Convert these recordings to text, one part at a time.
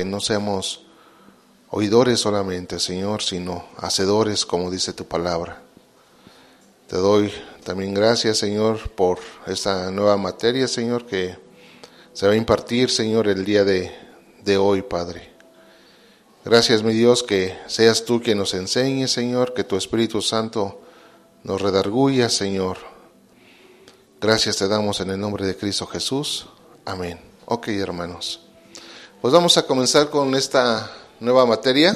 que no seamos oidores solamente, Señor, sino hacedores, como dice tu palabra. Te doy también gracias, Señor, por esta nueva materia, Señor, que se va a impartir, Señor, el día de, de hoy, Padre. Gracias, mi Dios, que seas tú quien nos enseñe, Señor, que tu Espíritu Santo nos redarguya, Señor. Gracias te damos en el nombre de Cristo Jesús. Amén. Ok, hermanos. Pues vamos a comenzar con esta nueva materia.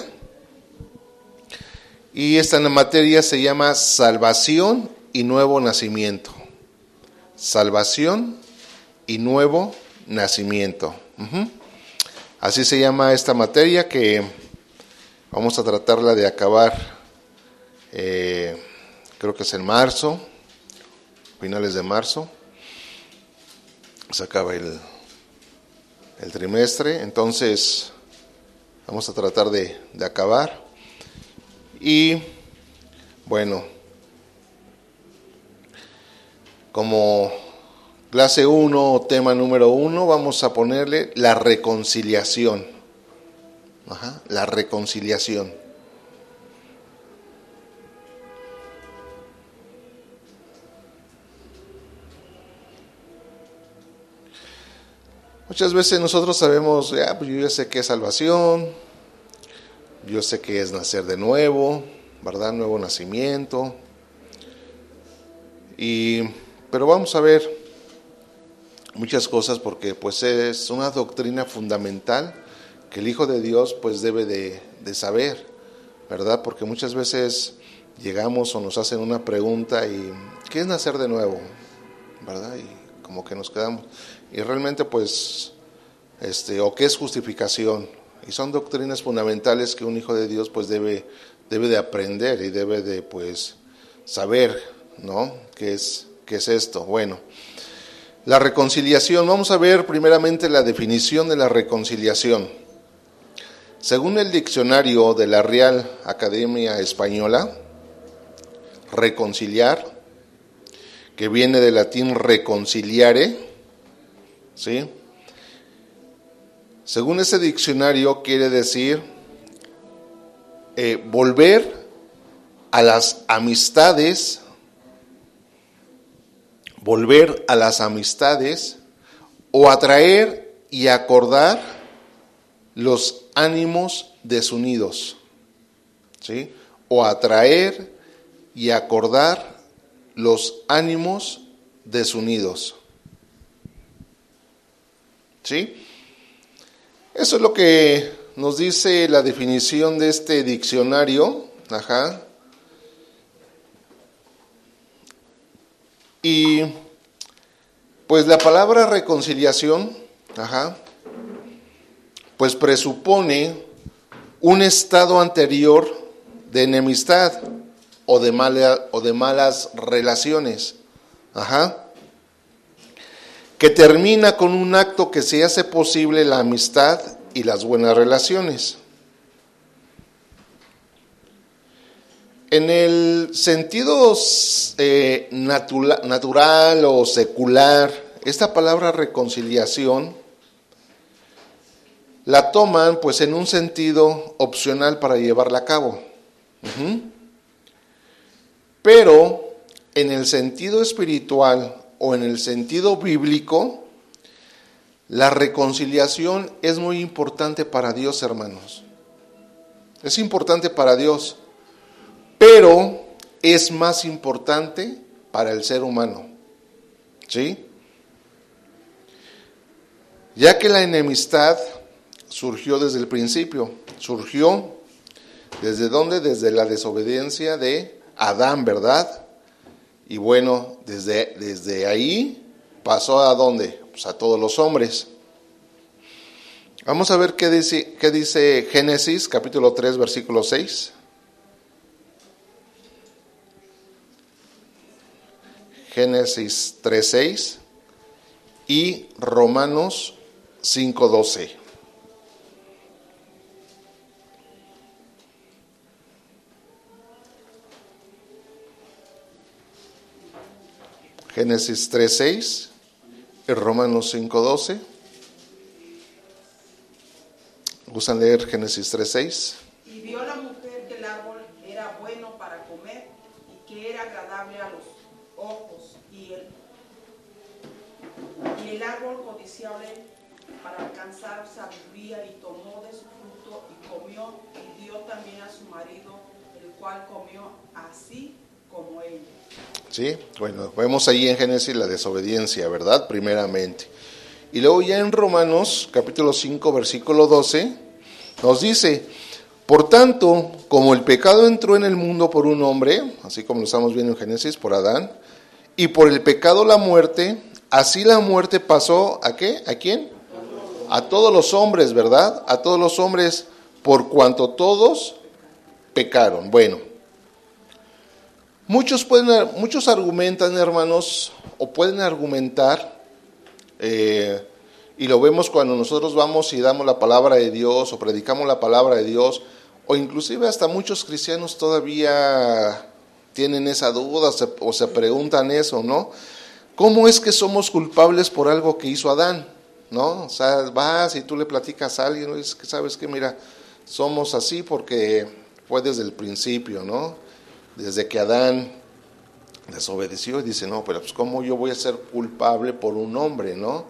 Y esta materia se llama salvación y nuevo nacimiento. Salvación y nuevo nacimiento. Así se llama esta materia que vamos a tratarla de acabar, eh, creo que es en marzo, finales de marzo. Se acaba el, el trimestre, entonces vamos a tratar de, de acabar. Y bueno, como clase 1, tema número 1, vamos a ponerle la reconciliación. Ajá, la reconciliación. Muchas veces nosotros sabemos, ya, pues yo ya sé que es salvación, yo sé que es nacer de nuevo, ¿verdad? Nuevo nacimiento. Y, pero vamos a ver muchas cosas porque pues es una doctrina fundamental que el Hijo de Dios pues debe de, de saber, ¿verdad? Porque muchas veces llegamos o nos hacen una pregunta y ¿qué es nacer de nuevo? ¿Verdad? Como que nos quedamos. Y realmente pues, este, o qué es justificación, y son doctrinas fundamentales que un hijo de Dios pues debe, debe de aprender y debe de pues saber, ¿no? ¿Qué es, qué es esto? Bueno, la reconciliación. Vamos a ver primeramente la definición de la reconciliación. Según el diccionario de la Real Academia Española, reconciliar, que viene del latín reconciliare, ¿sí? Según ese diccionario quiere decir eh, volver a las amistades, volver a las amistades o atraer y acordar los ánimos desunidos, ¿sí? O atraer y acordar los ánimos desunidos, ¿sí? Eso es lo que nos dice la definición de este diccionario. Ajá. Y pues la palabra reconciliación, ajá, pues presupone un estado anterior de enemistad o de, o de malas relaciones. Ajá que termina con un acto que se hace posible la amistad y las buenas relaciones. En el sentido eh, natural o secular, esta palabra reconciliación la toman pues en un sentido opcional para llevarla a cabo. Pero en el sentido espiritual o en el sentido bíblico, la reconciliación es muy importante para Dios, hermanos. Es importante para Dios, pero es más importante para el ser humano. ¿Sí? Ya que la enemistad surgió desde el principio, surgió desde dónde? Desde la desobediencia de Adán, ¿verdad? Y bueno, desde, desde ahí pasó a dónde? Pues a todos los hombres. Vamos a ver qué dice, qué dice Génesis capítulo 3 versículo 6. Génesis 3.6 y Romanos 5.12. Génesis 3.6 y Romanos 5.12. ¿Gustan leer Génesis 3.6? Y vio la mujer que el árbol era bueno para comer y que era agradable a los ojos y el, y el árbol codiciable para alcanzar sabiduría y tomó de su fruto y comió y dio también a su marido, el cual comió así como. Sí, bueno, vemos ahí en Génesis la desobediencia, ¿verdad? Primeramente. Y luego ya en Romanos capítulo 5 versículo 12 nos dice, por tanto, como el pecado entró en el mundo por un hombre, así como lo estamos viendo en Génesis, por Adán, y por el pecado la muerte, así la muerte pasó a qué? ¿A quién? A todos los hombres, ¿verdad? A todos los hombres, por cuanto todos pecaron. Bueno, muchos, pueden, muchos argumentan, hermanos, o pueden argumentar, eh, y lo vemos cuando nosotros vamos y damos la palabra de Dios o predicamos la palabra de Dios, o inclusive hasta muchos cristianos todavía tienen esa duda o se preguntan eso, ¿no? ¿Cómo es que somos culpables por algo que hizo Adán? ¿No? O sea, vas y tú le platicas a alguien, sabes que mira, somos así porque fue desde el principio, ¿no? Desde que Adán desobedeció y dice, no, pero pues cómo yo voy a ser culpable por un hombre, ¿no?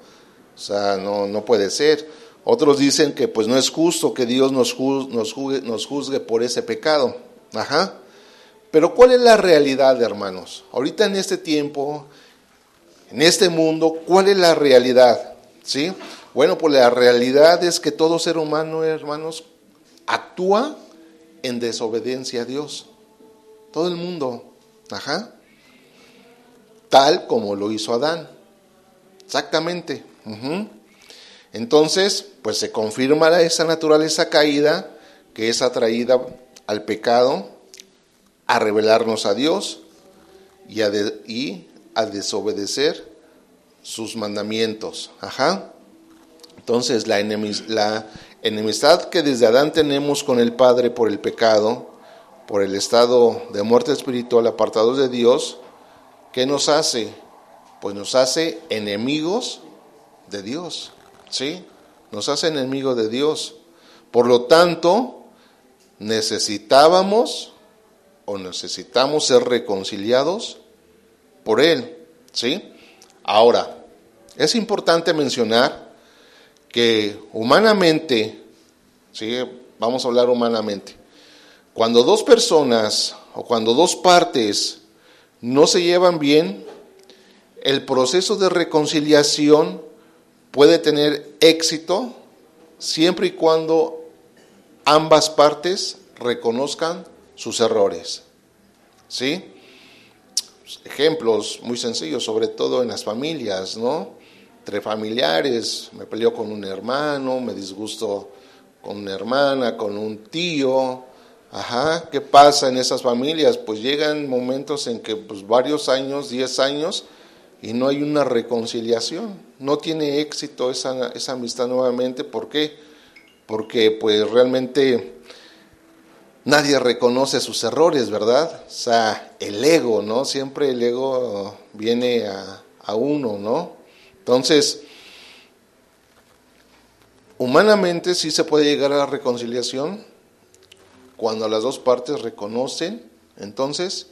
O sea, no, no puede ser. Otros dicen que pues no es justo que Dios nos nos, juzgue, nos juzgue por ese pecado. Ajá. Pero ¿cuál es la realidad, hermanos? Ahorita en este tiempo, en este mundo, ¿cuál es la realidad? ¿Sí? Bueno, pues la realidad es que todo ser humano, hermanos, actúa en desobediencia a Dios. Todo el mundo. Ajá. Tal como lo hizo Adán. Exactamente. Entonces, pues se confirma esa naturaleza caída que es atraída al pecado, a revelarnos a Dios y a, y a desobedecer sus mandamientos. Ajá. Entonces, la, la enemistad que desde Adán tenemos con el Padre por el pecado, por el estado de muerte espiritual apartados de Dios, ¿qué nos hace? Pues nos hace enemigos de Dios, ¿sí? Nos hace enemigos de Dios. Por lo tanto, necesitábamos o necesitamos ser reconciliados por Él, ¿sí? Ahora, es importante mencionar que humanamente, ¿sí? Vamos a hablar humanamente. Cuando dos personas o cuando dos partes no se llevan bien, el proceso de reconciliación puede tener éxito siempre y cuando ambas partes reconozcan sus errores. ¿Sí? Ejemplos muy sencillos, sobre todo en las familias, ¿no? Entre familiares, me peleo con un hermano, me disgusto con una hermana, con un tío. Ajá, ¿qué pasa en esas familias? Pues llegan momentos en que pues varios años, 10 años, y no hay una reconciliación. No tiene éxito esa, esa amistad nuevamente. ¿Por qué? Porque pues realmente nadie reconoce sus errores, ¿verdad? O sea, el ego, ¿no? Siempre el ego viene a, a uno, ¿no? Entonces, humanamente sí se puede llegar a la reconciliación cuando las dos partes reconocen entonces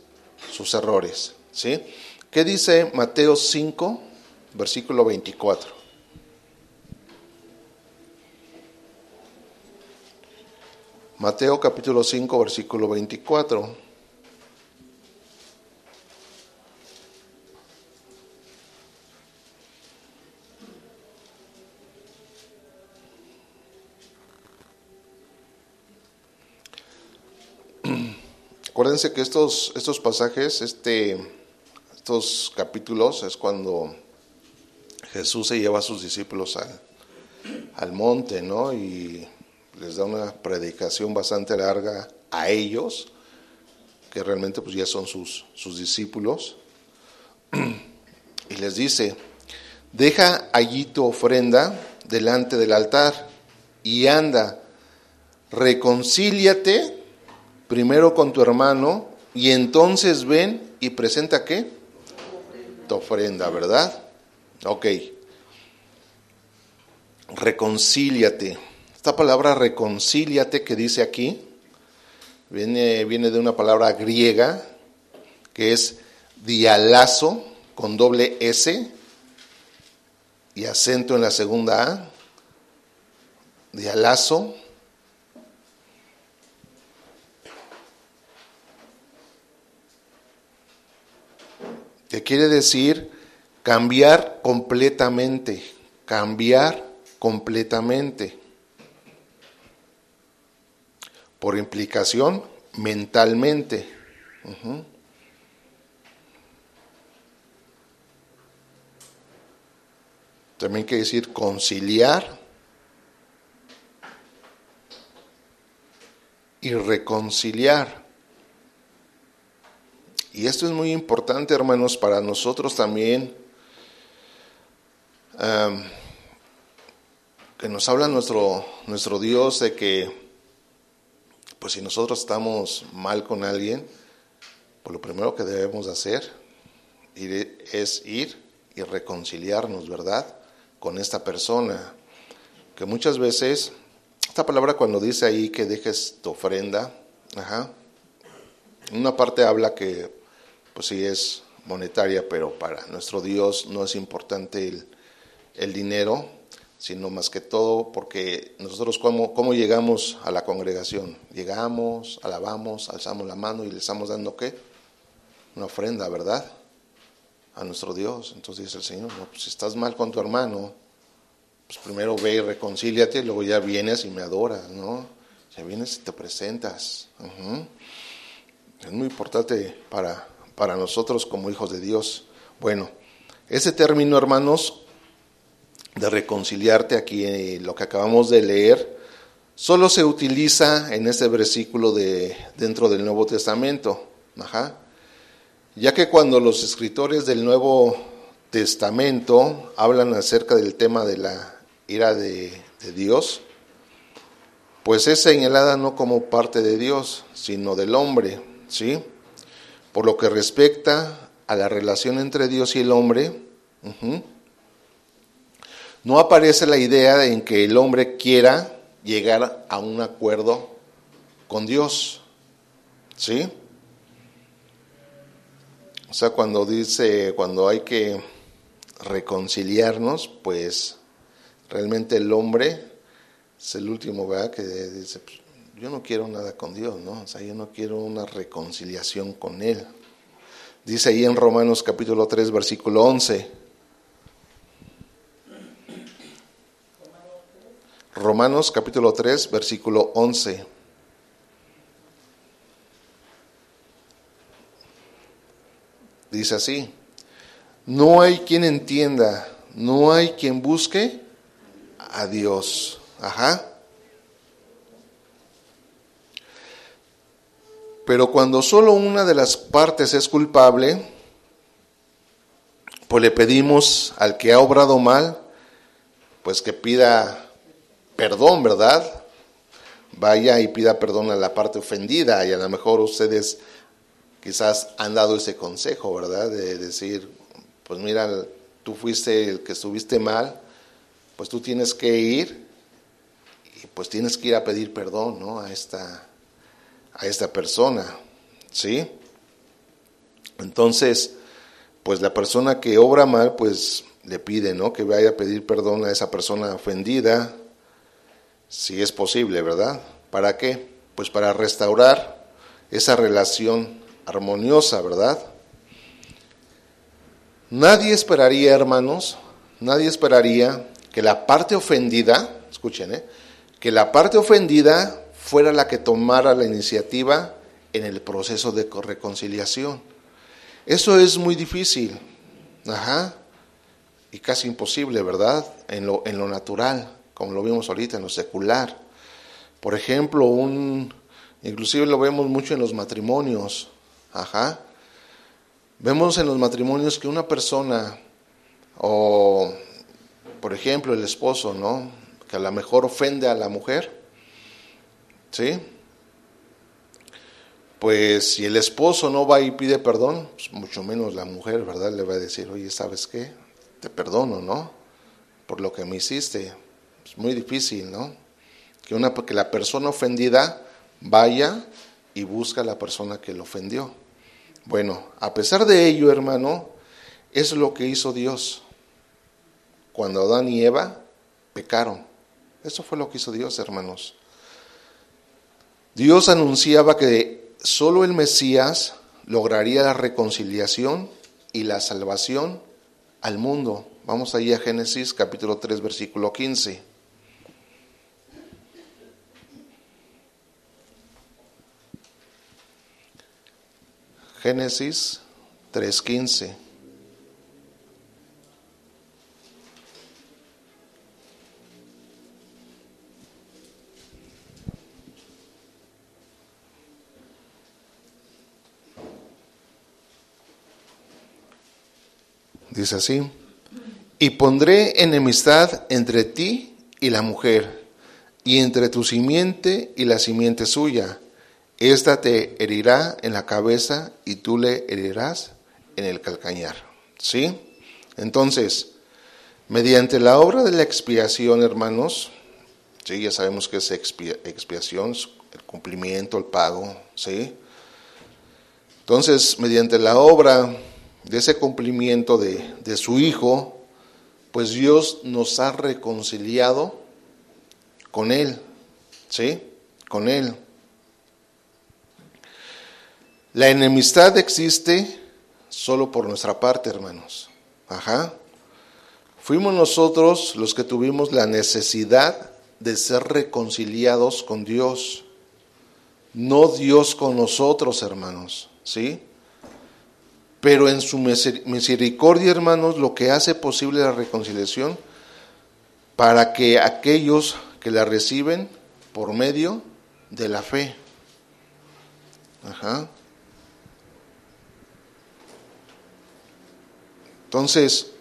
sus errores, ¿sí? ¿Qué dice Mateo 5, versículo 24? Mateo capítulo 5, versículo 24. Acuérdense que estos, estos pasajes, este estos capítulos es cuando Jesús se lleva a sus discípulos al, al monte, ¿no? Y les da una predicación bastante larga a ellos, que realmente pues ya son sus, sus discípulos, y les dice, deja allí tu ofrenda delante del altar y anda, reconcíliate primero con tu hermano y entonces ven y presenta qué? ofrenda, ¿verdad? Ok. Reconcíliate. Esta palabra reconcíliate que dice aquí, viene, viene de una palabra griega que es dialazo con doble S y acento en la segunda A. Dialazo. Que quiere decir cambiar completamente, cambiar completamente. Por implicación, mentalmente. También quiere decir conciliar y reconciliar. Y esto es muy importante, hermanos, para nosotros también, que nos habla nuestro, nuestro Dios de que, pues si nosotros estamos mal con alguien, pues lo primero que debemos hacer es ir y reconciliarnos, ¿verdad? con esta persona. Que muchas veces, esta palabra cuando dice ahí que dejes tu ofrenda, una parte habla que, pues sí es monetaria, pero para nuestro Dios no es importante el, el dinero, sino más que todo porque nosotros cómo, cómo llegamos a la congregación. Llegamos, alabamos, alzamos la mano y le estamos dando qué? Una ofrenda, ¿verdad? a nuestro Dios. Entonces dice el Señor, no, pues si estás mal con tu hermano, pues primero ve y reconcíliate, luego ya vienes y me adoras, ¿no? Ya vienes y te presentas. Es muy importante para, para nosotros como hijos de Dios. Bueno, ese término, hermanos, de reconciliarte aquí, en lo que acabamos de leer, solo se utiliza en este versículo de, dentro del Nuevo Testamento. Ajá ya que cuando los escritores del Nuevo Testamento hablan acerca del tema de la ira de, Dios, pues es señalada no como parte de Dios, sino del hombre, ¿sí? Por lo que respecta a la relación entre Dios y el hombre, no aparece la idea en que el hombre quiera llegar a un acuerdo con Dios, ¿sí? O sea, cuando dice, cuando hay que reconciliarnos, pues realmente el hombre es el último, ¿verdad? Que dice, pues, yo no quiero nada con Dios, ¿no? O sea, yo no quiero una reconciliación con Él. Dice ahí en Romanos capítulo 3, versículo 11. Romanos capítulo 3, versículo 11. Dice así, no hay quien entienda, no hay quien busque a Dios. Ajá. Pero cuando solo una de las partes es culpable, pues le pedimos al que ha obrado mal, pues que pida perdón, ¿verdad? Vaya y pida perdón a la parte ofendida y a lo mejor ustedes quizás han dado ese consejo, ¿verdad? De decir, pues mira, tú fuiste el que estuviste mal, pues tú tienes que ir y pues tienes que ir a pedir perdón, ¿no? A esta, a esta persona, ¿sí? Entonces, pues la persona que obra mal, pues le pide, ¿no? Que vaya a pedir perdón a esa persona ofendida, si es posible, ¿verdad? ¿Para qué? Pues para restaurar esa relación armoniosa, ¿verdad? Nadie esperaría, hermanos, nadie esperaría que la parte ofendida, escuchen, ¿eh? que la parte ofendida fuera la que tomara la iniciativa en el proceso de reconciliación. Eso es muy difícil, ajá, y casi imposible, ¿verdad? En lo, en lo natural, como lo vimos ahorita, en lo secular. Por ejemplo, un, inclusive lo vemos mucho en los matrimonios. Ajá. Vemos en los matrimonios que una persona, o por ejemplo el esposo, ¿no? Que a lo mejor ofende a la mujer, ¿sí? Pues si el esposo no va y pide perdón, pues mucho menos la mujer, ¿verdad? Le va a decir, oye, ¿sabes qué? Te perdono, ¿no? Por lo que me hiciste. Es muy difícil, ¿no? que, una, que la persona ofendida vaya y busca a la persona que lo ofendió. Bueno, a pesar de ello, hermano, es lo que hizo Dios cuando Adán y Eva pecaron. Eso fue lo que hizo Dios, hermanos. Dios anunciaba que solo el Mesías lograría la reconciliación y la salvación al mundo. Vamos ahí a Génesis capítulo 3 versículo 15. Génesis 3:15. Dice así, y pondré enemistad entre ti y la mujer, y entre tu simiente y la simiente suya. Esta te herirá en la cabeza y tú le herirás en el calcañar. ¿Sí? Entonces, mediante la obra de la expiación, hermanos, ¿sí? ya sabemos que es expiación, el cumplimiento, el pago, ¿sí? Entonces, mediante la obra de ese cumplimiento de, de su Hijo, pues Dios nos ha reconciliado con Él, ¿sí? Con Él. La enemistad existe solo por nuestra parte, hermanos. Ajá. Fuimos nosotros los que tuvimos la necesidad de ser reconciliados con Dios, no Dios con nosotros, hermanos, ¿sí? Pero en su misericordia, hermanos, lo que hace posible la reconciliación para que aquellos que la reciben por medio de la fe. Ajá. Entonces,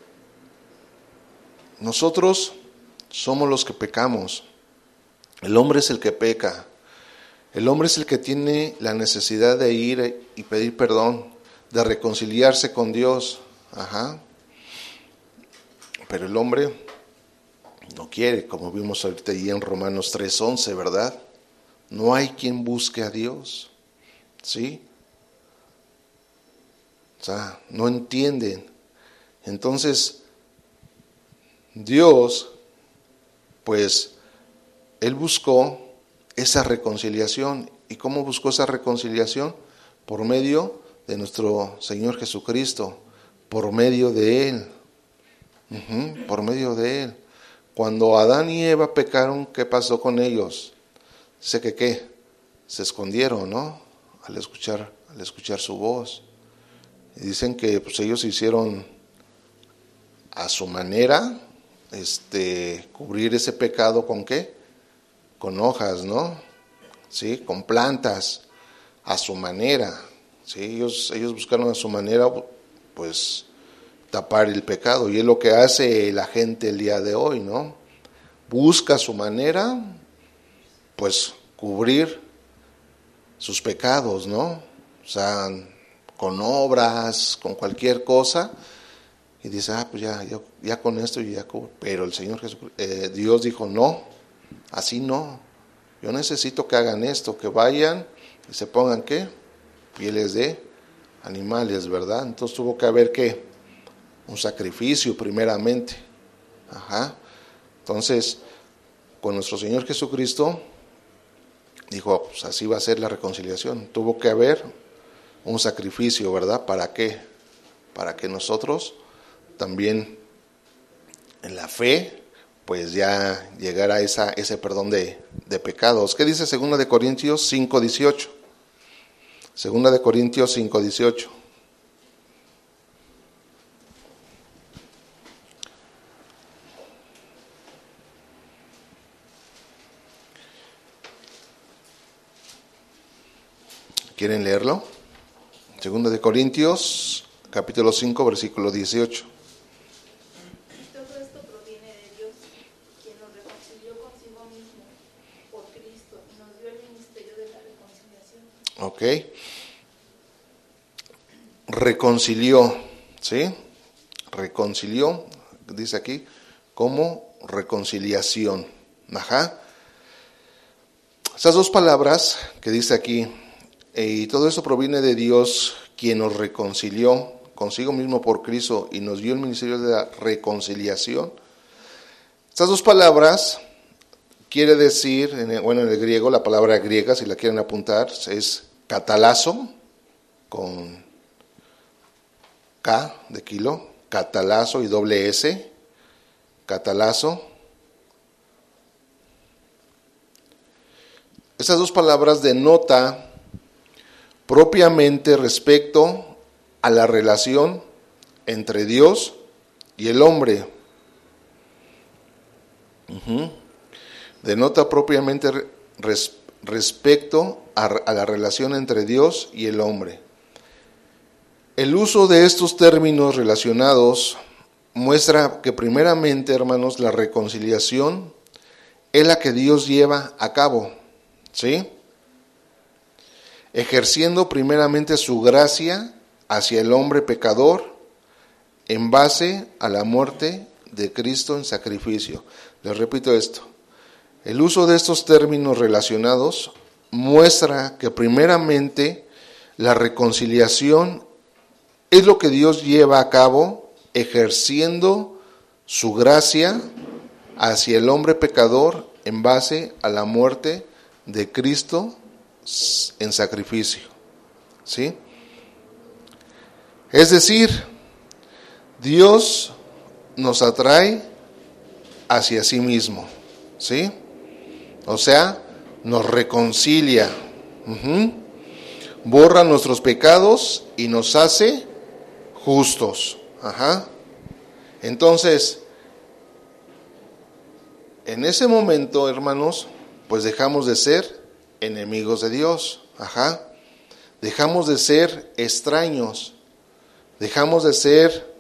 nosotros somos los que pecamos. El hombre es el que peca. El hombre es el que tiene la necesidad de ir y pedir perdón de reconciliarse con Dios. Ajá. Pero el hombre no quiere, como vimos ahorita ahí en Romanos 3:11, ¿verdad? No hay quien busque a Dios. ¿Sí? O sea, no entienden. Entonces, Dios, pues, Él buscó esa reconciliación. ¿Y cómo buscó esa reconciliación? Por medio de nuestro Señor Jesucristo, por medio de Él. por medio de Él. Cuando Adán y Eva pecaron, ¿qué pasó con ellos? Sé que qué, se escondieron, ¿no? Al escuchar, al escuchar su voz. Y dicen que pues, ellos hicieron a su manera, este, cubrir ese pecado con qué? Con hojas, ¿no? Sí, con plantas, a su manera. ¿Sí? Ellos, ellos buscaron a su manera, pues, tapar el pecado. Y es lo que hace la gente el día de hoy, ¿no? Busca su manera, pues, cubrir sus pecados, ¿no? O sea, con obras, con cualquier cosa. Y dice, ah, pues ya, ya, con esto ya Pero el Señor Jesús, eh, Dios dijo, no, así no. Yo necesito que hagan esto, que vayan y se pongan, ¿qué? Pieles de animales, ¿verdad? Entonces tuvo que haber que un sacrificio primeramente. Ajá. Entonces, con nuestro Señor Jesucristo, dijo, pues así va a ser la reconciliación. Tuvo que haber un sacrificio, ¿verdad? ¿Para qué? Para que nosotros también en la fe, pues ya llegara esa, ese perdón de, de pecados. ¿Qué dice 2 de Corintios 5, 18? Segunda de Corintios 5:18. ¿Quieren leerlo? Segunda de Corintios, capítulo 5, versículo 18. Todo esto proviene de Dios, quien nos reconcilió consigo mismo por Cristo y nos dio el ministerio de la reconciliación. Ok reconcilió, ¿sí? Reconcilió, dice aquí, como reconciliación. Ajá. Esas dos palabras que dice aquí, eh, y todo eso proviene de Dios, quien nos reconcilió consigo mismo por Cristo y nos dio el ministerio de la reconciliación. Estas dos palabras quiere decir, bueno, en el griego, la palabra griega, si la quieren apuntar, es catalazo, con K de kilo, catalazo y doble S, catalazo. Estas dos palabras denota propiamente respecto a la relación entre Dios y el hombre. Denota propiamente respecto a, la relación entre Dios y el hombre. El uso de estos términos relacionados muestra que primeramente, hermanos, la reconciliación es la que Dios lleva a cabo, ¿sí? Ejerciendo primeramente su gracia hacia el hombre pecador en base a la muerte de Cristo en sacrificio. Les repito esto. El uso de estos términos relacionados muestra que primeramente la reconciliación es lo que Dios lleva a cabo ejerciendo su gracia hacia el hombre pecador en base a la muerte de Cristo en sacrificio. ¿Sí? Es decir, Dios nos atrae hacia sí mismo, ¿sí? O sea, nos reconcilia, borra nuestros pecados y nos hace justos. Ajá. Entonces, en ese momento, hermanos, pues dejamos de ser enemigos de Dios. Ajá. Dejamos de ser extraños. Dejamos de ser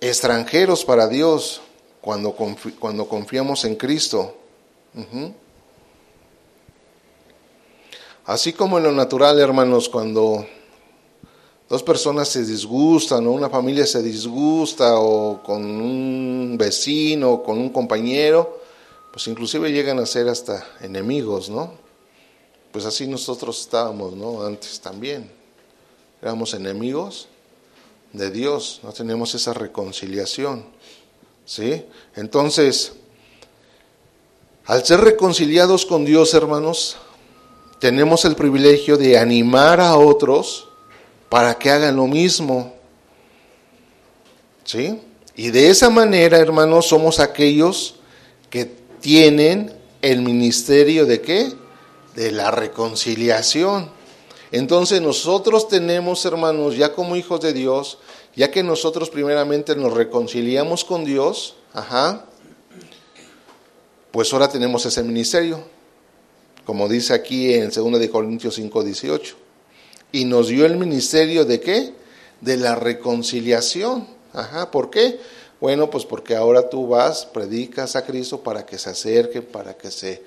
extranjeros para Dios cuando, cuando confiamos en Cristo. Así como en lo natural, hermanos, cuando dos personas se disgustan o una familia se disgusta o con un vecino o con un compañero, pues inclusive llegan a ser hasta enemigos, ¿no? Pues así nosotros estábamos, ¿no? Antes también. Éramos enemigos de Dios, no tenemos esa reconciliación. ¿Sí? Entonces, al ser reconciliados con Dios, hermanos, tenemos el privilegio de animar a otros para que hagan lo mismo. ¿Sí? Y de esa manera, hermanos, somos aquellos que tienen el ministerio de qué? De la reconciliación. Entonces nosotros tenemos, hermanos, ya como hijos de Dios, ya que nosotros primeramente nos reconciliamos con Dios, ajá, pues ahora tenemos ese ministerio, como dice aquí en 2 de Corintios 5, 18. Y nos dio el ministerio de qué? De la reconciliación. Ajá, ¿por qué? Bueno, pues porque ahora tú vas, predicas a Cristo para que se acerquen, para que se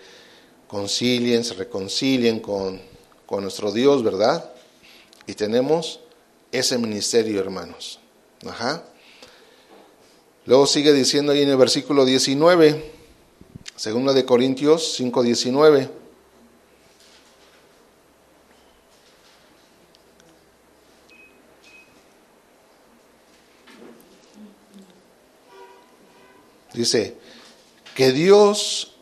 concilien, se reconcilien con, con nuestro Dios, ¿verdad? Y tenemos ese ministerio, hermanos. Ajá. Luego sigue diciendo ahí en el versículo 19, segunda de Corintios 5, 19. Dice, que Dios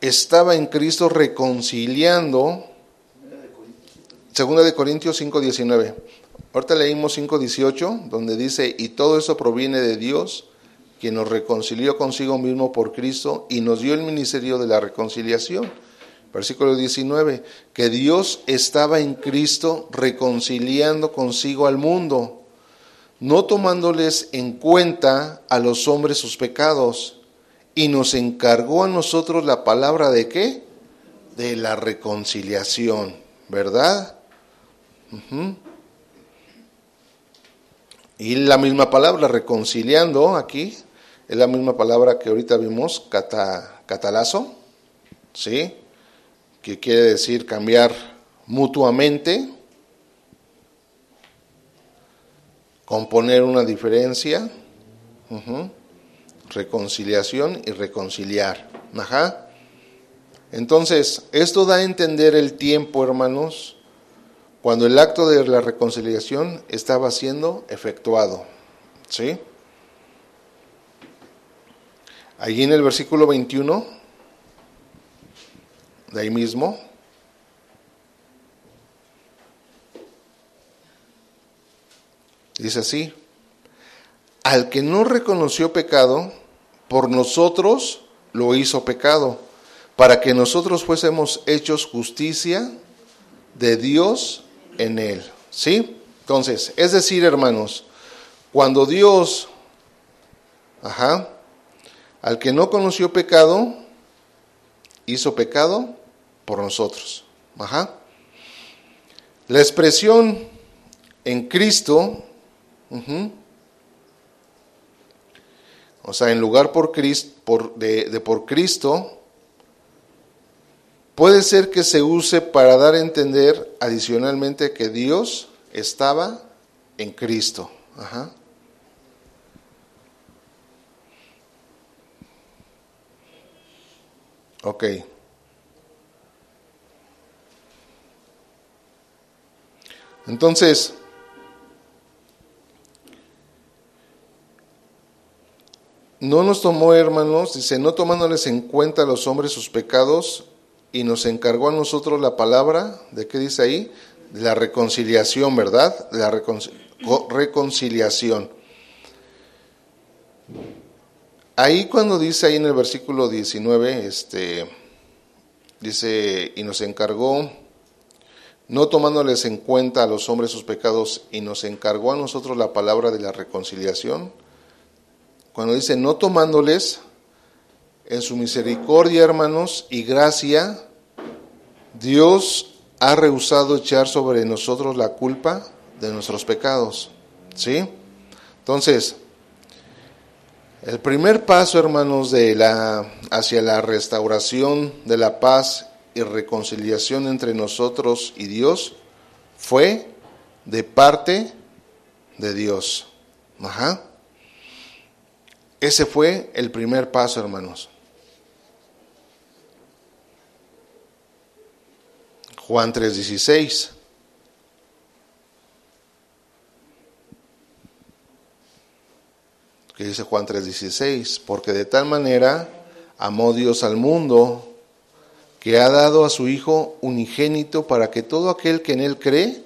estaba en Cristo reconciliando Segunda de Corintios 5:19. Ahorita leímos 5:18, donde dice, y todo eso proviene de Dios, quien nos reconcilió consigo mismo por Cristo y nos dio el ministerio de la reconciliación. Versículo 19, que Dios estaba en Cristo reconciliando consigo al mundo, no tomándoles en cuenta a los hombres sus pecados, y nos encargó a nosotros la palabra de qué? De la reconciliación, ¿verdad? Y la misma palabra, reconciliando aquí, es la misma palabra que ahorita vimos, catalazo, ¿sí? Que quiere decir cambiar mutuamente, componer una diferencia, reconciliación y reconciliar. Ajá. Entonces, esto da a entender el tiempo, hermanos, cuando el acto de la reconciliación estaba siendo efectuado. ¿Sí? Allí en el versículo 21, de ahí mismo, dice así, al que no reconoció pecado, por nosotros lo hizo pecado, para que nosotros fuésemos hechos justicia de Dios en él. ¿Sí? Entonces, es decir, hermanos, cuando Dios, ajá, al que no conoció pecado, hizo pecado por nosotros. Ajá. La expresión en Cristo, o sea, en lugar por Cristo, por, de, de por Cristo, puede ser que se use para dar a entender adicionalmente que Dios estaba en Cristo. Ajá. Ok. Entonces, no nos tomó, hermanos, dice, no tomándoles en cuenta a los hombres sus pecados, y nos encargó a nosotros la palabra, ¿de qué dice ahí? La reconciliación, ¿verdad? La reconciliación. Ahí cuando dice ahí en el versículo 19, este, dice, y nos encargó, no tomándoles en cuenta a los hombres sus pecados, y nos encargó a nosotros la palabra de la reconciliación. Cuando dice, no tomándoles, en su misericordia, hermanos, y gracia, Dios ha rehusado echar sobre nosotros la culpa de nuestros pecados. ¿Sí? Entonces, el primer paso, hermanos, de la, hacia la restauración de la paz y reconciliación entre nosotros y Dios fue de parte de Dios. Ajá. Ese fue el primer paso, hermanos. Juan 3:16. que dice Juan 3:16, porque de tal manera amó Dios al mundo que ha dado a su Hijo unigénito para que todo aquel que en Él cree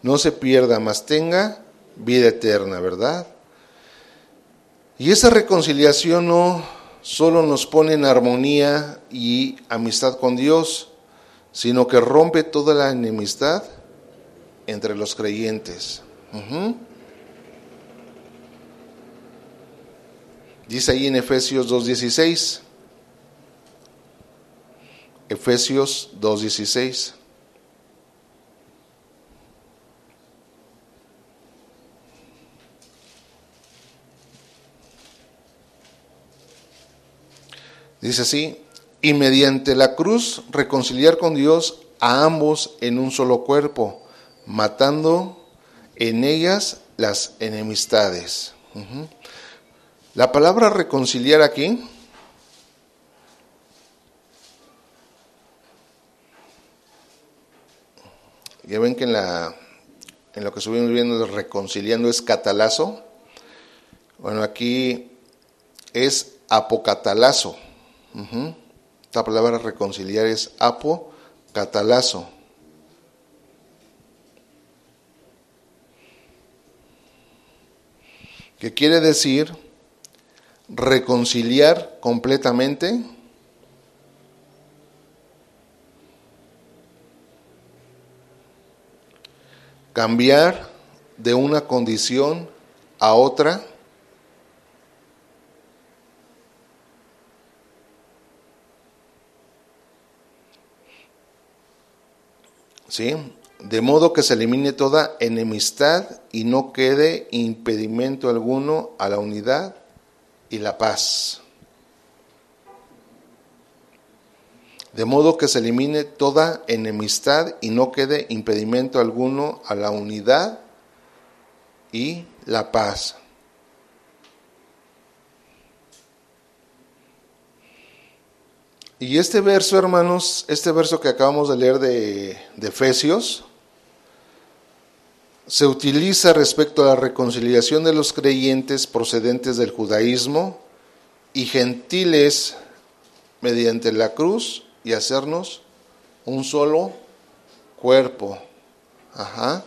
no se pierda, mas tenga vida eterna, ¿verdad? Y esa reconciliación no solo nos pone en armonía y amistad con Dios, sino que rompe toda la enemistad entre los creyentes. Dice ahí en Efesios 2.16. Efesios 2.16. Dice así, y mediante la cruz reconciliar con Dios a ambos en un solo cuerpo, matando en ellas las enemistades. La palabra reconciliar aquí ya ven que en, lo que estuvimos viendo de reconciliando es catalazo. Bueno, aquí es apocatalazo. Esta palabra reconciliar es apocatalazo. ¿Qué quiere decir reconciliar completamente, cambiar de una condición a otra, ¿sí? De modo que se elimine toda enemistad y no quede impedimento alguno a la unidad y la paz. De modo que se elimine toda enemistad y no quede impedimento alguno a la unidad y la paz. Y este verso, hermanos, este verso que acabamos de leer de, de Efesios, se utiliza respecto a la reconciliación de los creyentes procedentes del judaísmo y gentiles mediante la cruz y hacernos un solo cuerpo. Ajá.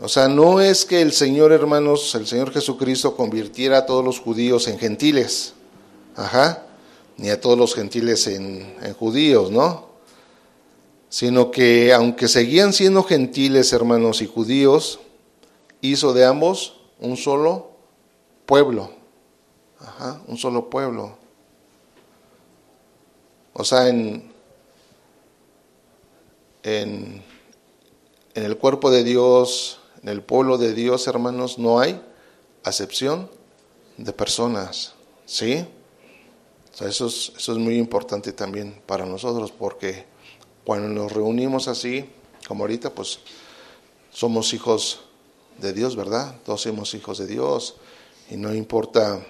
O sea, no es que el Señor, hermanos, el Señor Jesucristo convirtiera a todos los judíos en gentiles, ajá, ni a todos los gentiles en, judíos, ¿no? Sino que aunque seguían siendo gentiles, hermanos, y judíos, hizo de ambos un solo pueblo, ajá, un solo pueblo. O sea, en, en, en el cuerpo de Dios, en el pueblo de Dios, hermanos, no hay acepción de personas, ¿sí? Sea, eso es, eso es muy importante también para nosotros porque cuando nos reunimos así, como ahorita, pues somos hijos de Dios, ¿verdad? Todos somos hijos de Dios y no importa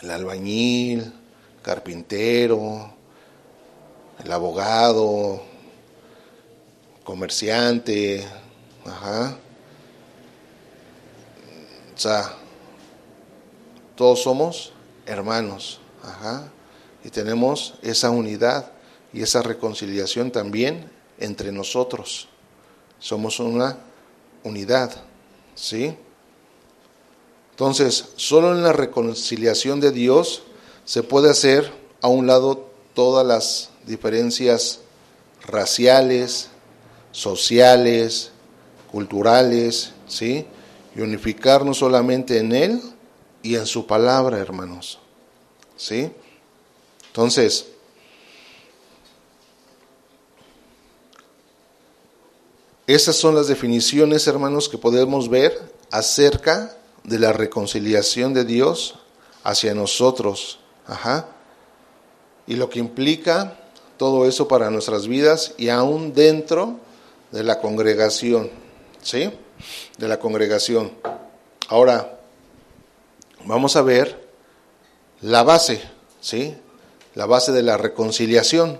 el albañil, carpintero, el abogado, comerciante, ajá. O sea, todos somos hermanos, ajá. Y tenemos esa unidad y esa reconciliación también entre nosotros. Somos una unidad, ¿sí? Entonces, solo en la reconciliación de Dios se puede hacer a un lado todas las diferencias raciales, sociales, culturales, ¿sí? Y unificarnos solamente en Él y en su palabra, hermanos. ¿Sí? Entonces, esas son las definiciones, hermanos, que podemos ver acerca de la reconciliación de Dios hacia nosotros. Ajá. Y lo que implica todo eso para nuestras vidas y aún dentro de la congregación. ¿Sí? De la congregación. Ahora, vamos a ver la base, ¿sí? La base de la reconciliación.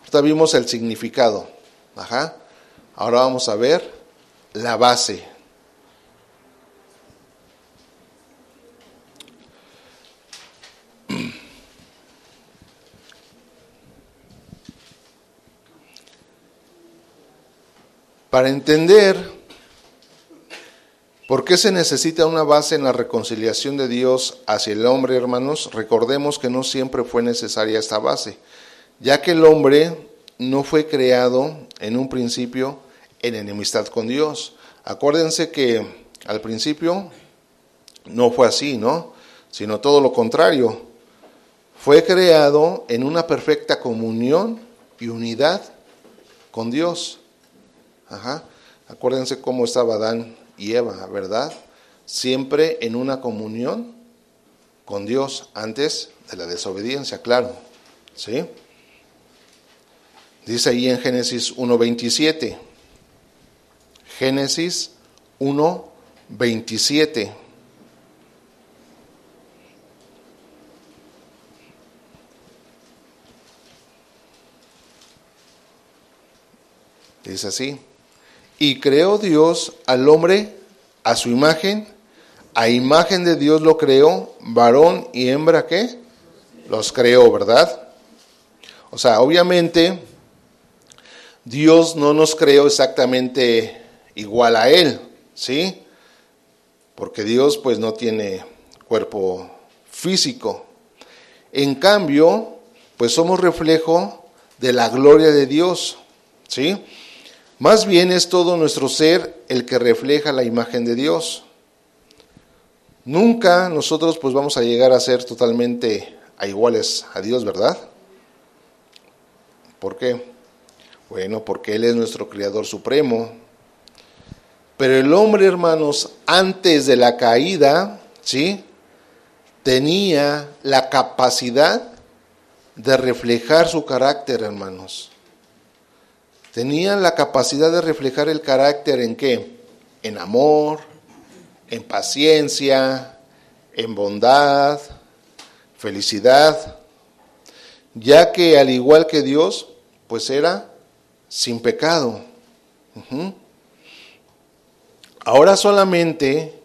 Ahorita vimos el significado. Ajá. Ahora vamos a ver la base. Para entender por qué se necesita una base en la reconciliación de Dios hacia el hombre, hermanos, recordemos que no siempre fue necesaria esta base, ya que el hombre no fue creado en un principio en enemistad con Dios. Acuérdense que al principio no fue así, ¿no? Sino todo lo contrario. Fue creado en una perfecta comunión y unidad con Dios. Ajá. Acuérdense cómo estaba Adán y Eva, ¿verdad? Siempre en una comunión con Dios antes de la desobediencia, claro. ¿Sí? Dice ahí en Génesis 1.27. Génesis 1.27. Dice así. Y creó Dios al hombre a su imagen, a imagen de Dios lo creó, varón y hembra ¿qué? Los creó, ¿verdad? O sea, obviamente Dios no nos creó exactamente igual a Él, ¿sí? Porque Dios pues no tiene cuerpo físico. En cambio, pues somos reflejo de la gloria de Dios, ¿sí? Más bien es todo nuestro ser el que refleja la imagen de Dios. Nunca nosotros pues vamos a llegar a ser totalmente a iguales a Dios, ¿verdad? ¿Por qué? Bueno, porque Él es nuestro Creador Supremo. Pero el hombre, hermanos, antes de la caída, ¿sí? Tenía la capacidad de reflejar su carácter, hermanos tenían la capacidad de reflejar el carácter en qué? En amor, en paciencia, en bondad, felicidad, ya que al igual que Dios, pues era sin pecado. Ahora solamente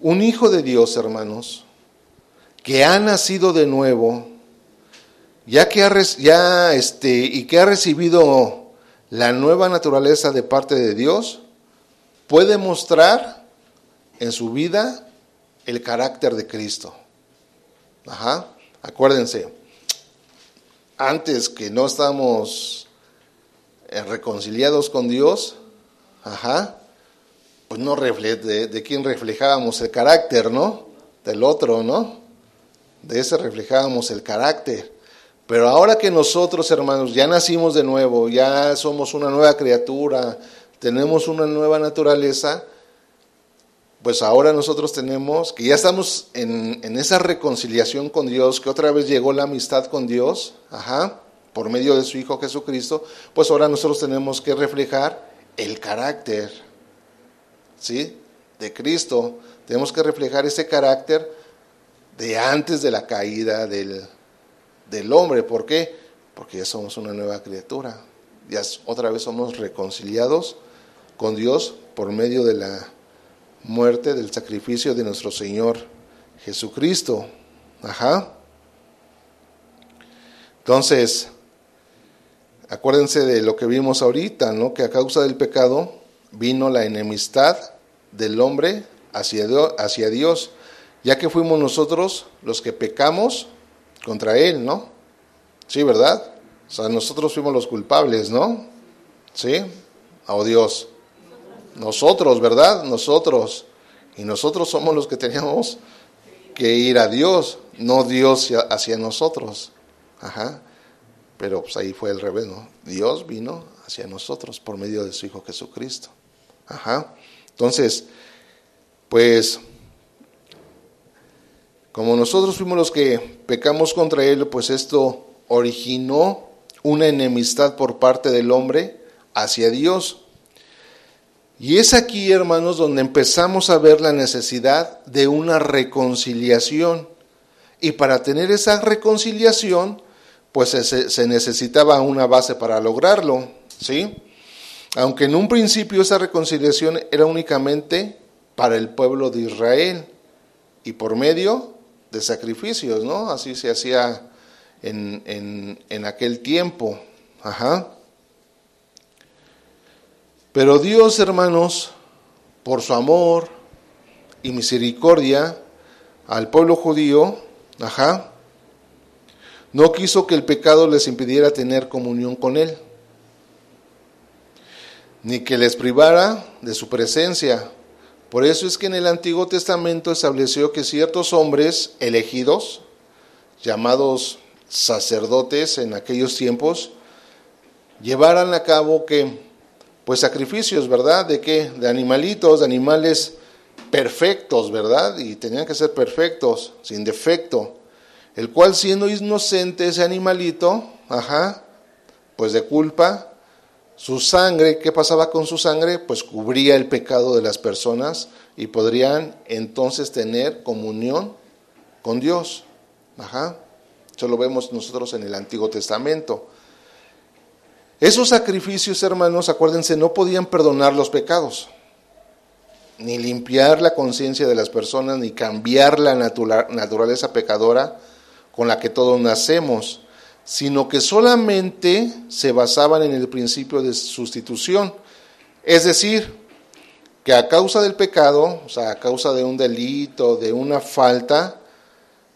un hijo de Dios, hermanos, que ha nacido de nuevo, ya que ha, ya este, y que ha recibido la nueva naturaleza de parte de Dios, puede mostrar en su vida el carácter de Cristo. Ajá. Acuérdense, antes que no estamos eh, reconciliados con Dios, ajá, pues no de, de quién reflejábamos el carácter, ¿no? Del otro, ¿no? De ese reflejábamos el carácter. Pero ahora que nosotros, hermanos, ya nacimos de nuevo, ya somos una nueva criatura, tenemos una nueva naturaleza, pues ahora nosotros tenemos, que ya estamos en, esa reconciliación con Dios, que otra vez llegó la amistad con Dios, ajá, por medio de su Hijo Jesucristo, pues ahora nosotros tenemos que reflejar el carácter, ¿sí? De Cristo. Tenemos que reflejar ese carácter de antes de la caída del, del hombre. ¿Por qué? Porque ya somos una nueva criatura. Ya otra vez somos reconciliados con Dios por medio de la muerte, del sacrificio de nuestro Señor Jesucristo. Ajá. Entonces, acuérdense de lo que vimos ahorita, ¿no? Que a causa del pecado vino la enemistad del hombre hacia Dios, ya que fuimos nosotros los que pecamos contra Él, ¿no? Sí, ¿verdad? O sea, nosotros fuimos los culpables, ¿no? ¿Sí? Oh Dios. Nosotros, ¿verdad? Nosotros. Y nosotros somos los que teníamos que ir a Dios, no Dios hacia nosotros. Ajá. Pero pues ahí fue el revés, ¿no? Dios vino hacia nosotros por medio de su Hijo Jesucristo. Ajá. Entonces, pues, como nosotros fuimos los que pecamos contra Él, pues esto originó una enemistad por parte del hombre hacia Dios. Y es aquí, hermanos, donde empezamos a ver la necesidad de una reconciliación. Y para tener esa reconciliación, pues se, necesitaba una base para lograrlo, ¿sí? Aunque en un principio esa reconciliación era únicamente para el pueblo de Israel y por medio de sacrificios, ¿no? Así se hacía en, en, en aquel tiempo. Ajá. Pero Dios, hermanos, por su amor y misericordia al pueblo judío, ajá, no quiso que el pecado les impidiera tener comunión con Él, ni que les privara de su presencia. Por eso es que en el Antiguo Testamento estableció que ciertos hombres elegidos, llamados sacerdotes en aquellos tiempos, llevaran a cabo que pues sacrificios, ¿verdad? ¿De qué? De animalitos, de animales perfectos, ¿verdad? Y tenían que ser perfectos, sin defecto. El cual siendo inocente ese animalito, ajá, pues de culpa, su sangre, ¿qué pasaba con su sangre? Pues cubría el pecado de las personas y podrían entonces tener comunión con Dios. Ajá. Eso lo vemos nosotros en el Antiguo Testamento. Esos sacrificios, hermanos, acuérdense, no podían perdonar los pecados, ni limpiar la conciencia de las personas, ni cambiar la naturaleza pecadora con la que todos nacemos, sino que solamente se basaban en el principio de sustitución. Es decir, que a causa del pecado, o sea, a causa de un delito, de una falta,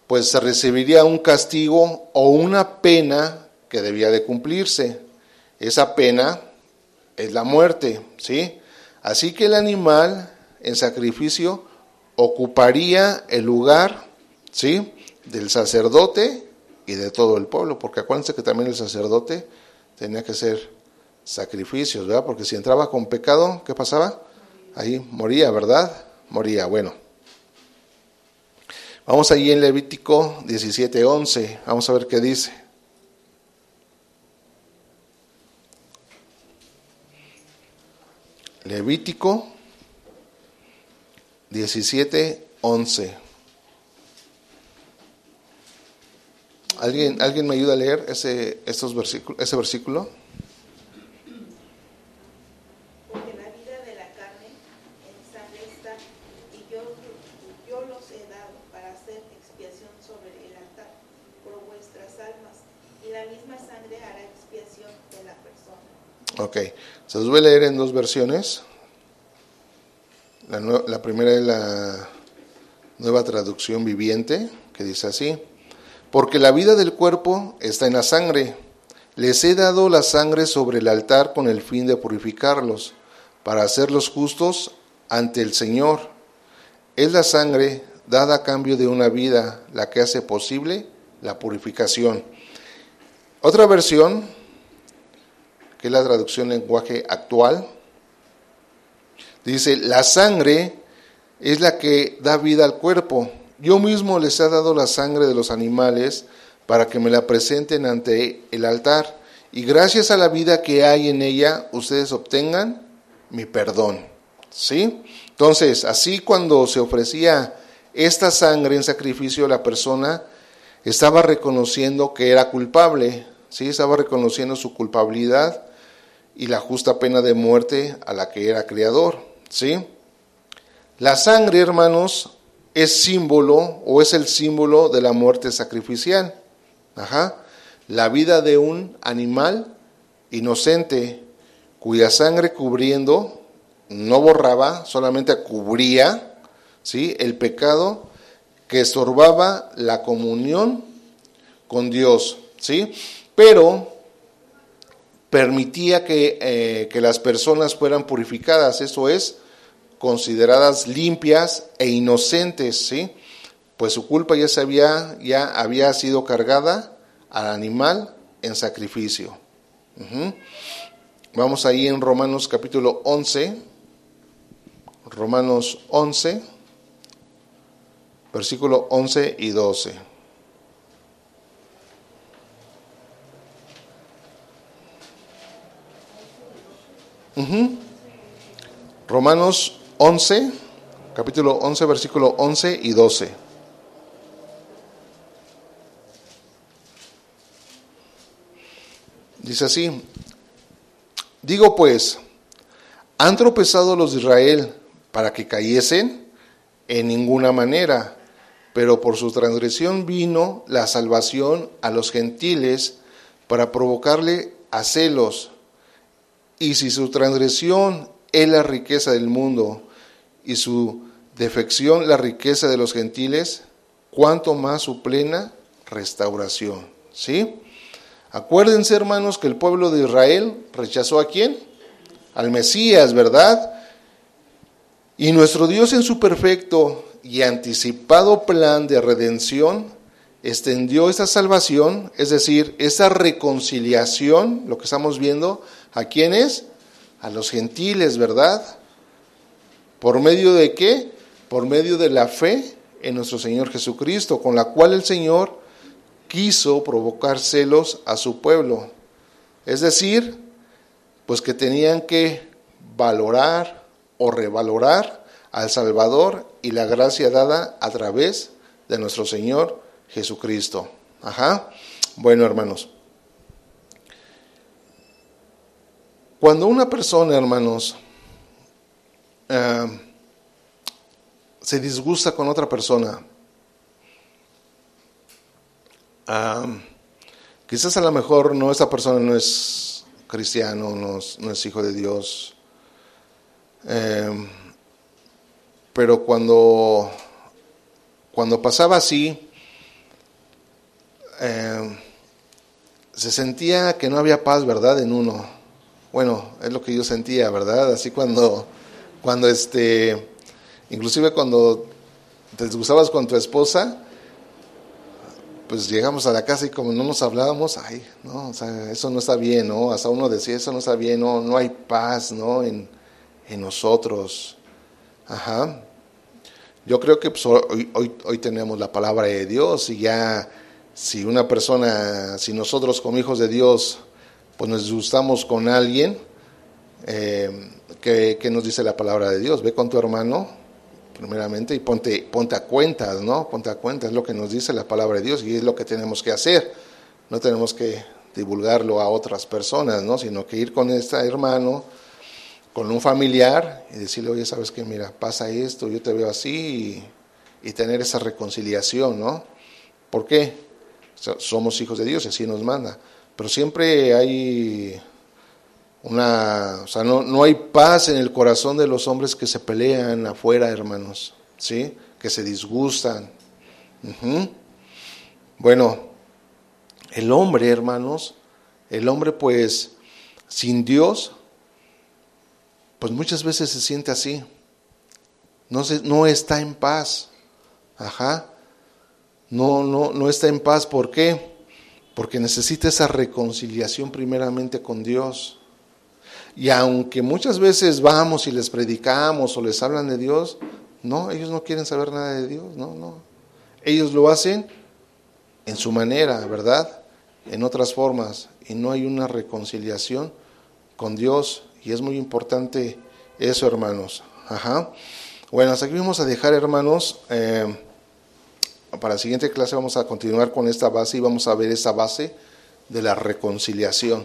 pues se recibiría un castigo o una pena que debía de cumplirse. Esa pena es la muerte, ¿sí? Así que el animal en sacrificio ocuparía el lugar, ¿sí? Del sacerdote y de todo el pueblo, porque acuérdense que también el sacerdote tenía que hacer sacrificios, ¿verdad? Porque si entraba con pecado, ¿qué pasaba? Ahí moría, ¿verdad? Moría, bueno. Vamos ahí en Levítico 17:11, vamos a ver qué dice. Levítico 17, ¿Alguien, ¿Alguien me ayuda a leer ese, estos versículos, ese versículo? Porque la vida de la carne en sangre está, y yo, los he dado para hacer expiación sobre el altar por vuestras almas, y la misma sangre hará expiación de la persona. Ok, se los voy a leer en dos versiones. La primera es la nueva traducción viviente, que dice así, porque la vida del cuerpo está en la sangre. Les he dado la sangre sobre el altar con el fin de purificarlos, para hacerlos justos ante el Señor. Es la sangre dada a cambio de una vida la que hace posible la purificación. Otra versión que es la traducción lenguaje actual, dice, la sangre es la que da vida al cuerpo. Yo mismo les he dado la sangre de los animales para que me la presenten ante el altar, y gracias a la vida que hay en ella, ustedes obtengan mi perdón. ¿Sí? Entonces, así cuando se ofrecía esta sangre en sacrificio, la persona estaba reconociendo que era culpable, ¿sí? Estaba reconociendo su culpabilidad y la justa pena de muerte a la que era creador, ¿sí? La sangre, hermanos, es símbolo o es el símbolo de la muerte sacrificial. Ajá. La vida de un animal inocente cuya sangre cubriendo no borraba, solamente cubría, ¿sí? El pecado que estorbaba la comunión con Dios, ¿sí? Pero permitía que, eh, que las personas fueran purificadas, eso es, consideradas limpias e inocentes, ¿sí? Pues su culpa ya, se había, ya había sido cargada al animal en sacrificio. Vamos ahí en Romanos capítulo 11, Romanos 11, versículo 11 y 12. Ujú. Romanos 11, capítulo 11, versículo 11 y 12. Dice así, digo pues, ¿han tropezado los de Israel para que cayesen? En ninguna manera, pero por su transgresión vino la salvación a los gentiles para provocarle a celos. Y si su transgresión es la riqueza del mundo y su defección la riqueza de los gentiles, cuanto más su plena restauración. ¿Sí? Acuérdense, hermanos, que el pueblo de Israel rechazó a quién? Al Mesías, ¿verdad? Y nuestro Dios en su perfecto y anticipado plan de redención extendió esta salvación, es decir, esa reconciliación, lo que estamos viendo, ¿a quiénes? A los gentiles, ¿verdad? ¿Por medio de qué? Por medio de la fe en nuestro Señor Jesucristo, con la cual el Señor quiso provocar celos a su pueblo. Es decir, pues que tenían que valorar o revalorar al Salvador y la gracia dada a través de nuestro Señor Jesucristo. Ajá. Bueno, hermanos. Cuando una persona, hermanos, eh, se disgusta con otra persona, ah, quizás a lo mejor no, esa persona no es cristiano, no es, hijo de Dios, eh, pero cuando, cuando pasaba así, eh, se sentía que no había paz, ¿verdad? En uno. Bueno, es lo que yo sentía, ¿verdad? Así cuando, cuando este, inclusive cuando te disgustabas con tu esposa, pues llegamos a la casa y como no nos hablábamos, ay, no, o sea, eso no está bien, ¿no? Hasta uno decía, eso no está bien, no, no hay paz, ¿no? En, en nosotros. Ajá. Yo creo que pues, hoy, hoy, hoy tenemos la palabra de Dios y ya si una persona, si nosotros como hijos de Dios, pues nos gustamos con alguien, eh, ¿qué, ¿qué, nos dice la palabra de Dios? Ve con tu hermano primeramente, y ponte, ponte a cuentas, ¿no? Ponte a cuentas, es lo que nos dice la palabra de Dios y es lo que tenemos que hacer. No tenemos que divulgarlo a otras personas, ¿no? Sino que ir con este hermano, con un familiar y decirle, oye, ¿sabes qué? Mira, pasa esto, yo te veo así y, y tener esa reconciliación, ¿no? ¿Por qué? somos hijos de Dios y así nos manda. Pero siempre hay una, o sea, no, no, hay paz en el corazón de los hombres que se pelean afuera, hermanos, ¿sí? Que se disgustan. Bueno, el hombre, hermanos, el hombre pues sin Dios, pues muchas veces se siente así. No, se, no está en paz. Ajá no, no, no está en paz. ¿Por qué? Porque necesita esa reconciliación primeramente con Dios. Y aunque muchas veces vamos y les predicamos o les hablan de Dios, no, ellos no quieren saber nada de Dios, no, no. Ellos lo hacen en su manera, ¿verdad? En otras formas. Y no hay una reconciliación con Dios. Y es muy importante eso, hermanos. Ajá. Bueno, hasta aquí vamos a dejar, hermanos. Eh, para la siguiente clase vamos a continuar con esta base y vamos a ver esa base de la reconciliación.